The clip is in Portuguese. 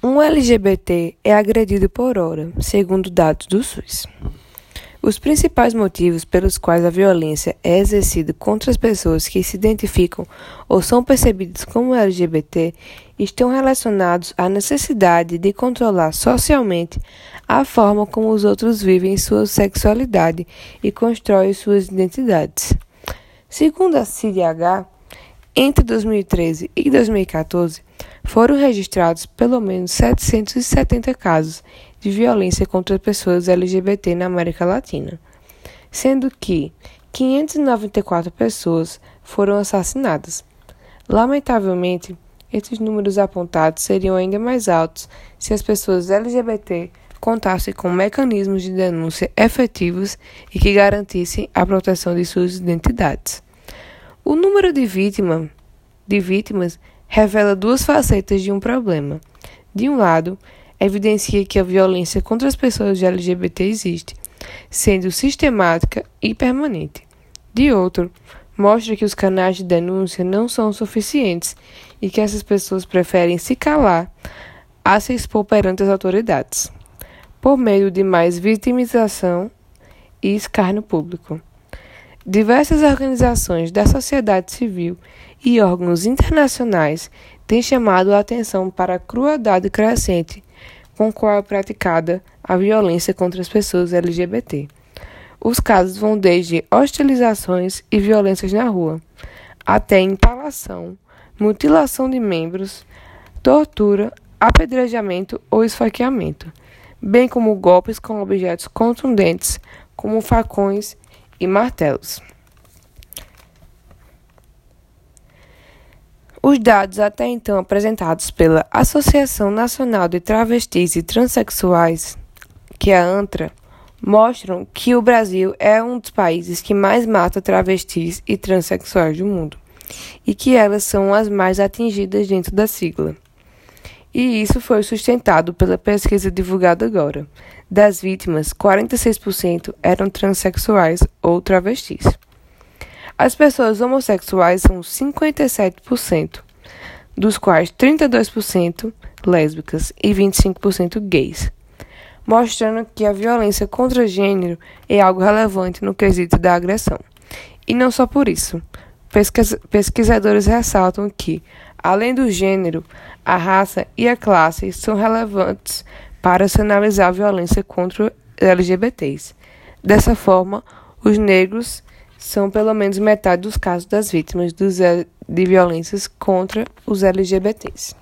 Um LGBT é agredido por hora, segundo dados do SUS. Os principais motivos pelos quais a violência é exercida contra as pessoas que se identificam ou são percebidas como LGBT estão relacionados à necessidade de controlar socialmente a forma como os outros vivem sua sexualidade e constroem suas identidades. Segundo a CIDH, entre 2013 e 2014, foram registrados pelo menos 770 casos de violência contra pessoas LGBT na América Latina, sendo que 594 pessoas foram assassinadas. Lamentavelmente, esses números apontados seriam ainda mais altos se as pessoas LGBT contassem com mecanismos de denúncia efetivos e que garantissem a proteção de suas identidades. O número de, vítima, de vítimas revela duas facetas de um problema. De um lado, evidencia que a violência contra as pessoas LGBT existe, sendo sistemática e permanente. De outro, mostra que os canais de denúncia não são suficientes e que essas pessoas preferem se calar a se expor perante as autoridades, por meio de mais vitimização e escárnio público. Diversas organizações da sociedade civil e órgãos internacionais têm chamado a atenção para a crueldade crescente com qual é praticada a violência contra as pessoas LGBT. Os casos vão desde hostilizações e violências na rua, até entalação, mutilação de membros, tortura, apedrejamento ou esfaqueamento, bem como golpes com objetos contundentes, como facões e martelos. Os dados até então apresentados pela Associação Nacional de Travestis e Transsexuais, que é a ANTRA, mostram que o Brasil é um dos países que mais mata travestis e transexuais do mundo, e que elas são as mais atingidas dentro da sigla. E isso foi sustentado pela pesquisa divulgada agora. Das vítimas, 46% eram transexuais ou travestis. As pessoas homossexuais são 57%, dos quais 32% lésbicas e 25% gays, mostrando que a violência contra gênero é algo relevante no quesito da agressão. E não só por isso. Pesquisadores ressaltam que, além do gênero, a raça e a classe são relevantes para se analisar a violência contra LGBTs. Dessa forma, os negros são pelo menos metade dos casos das vítimas de violências contra os LGBTs.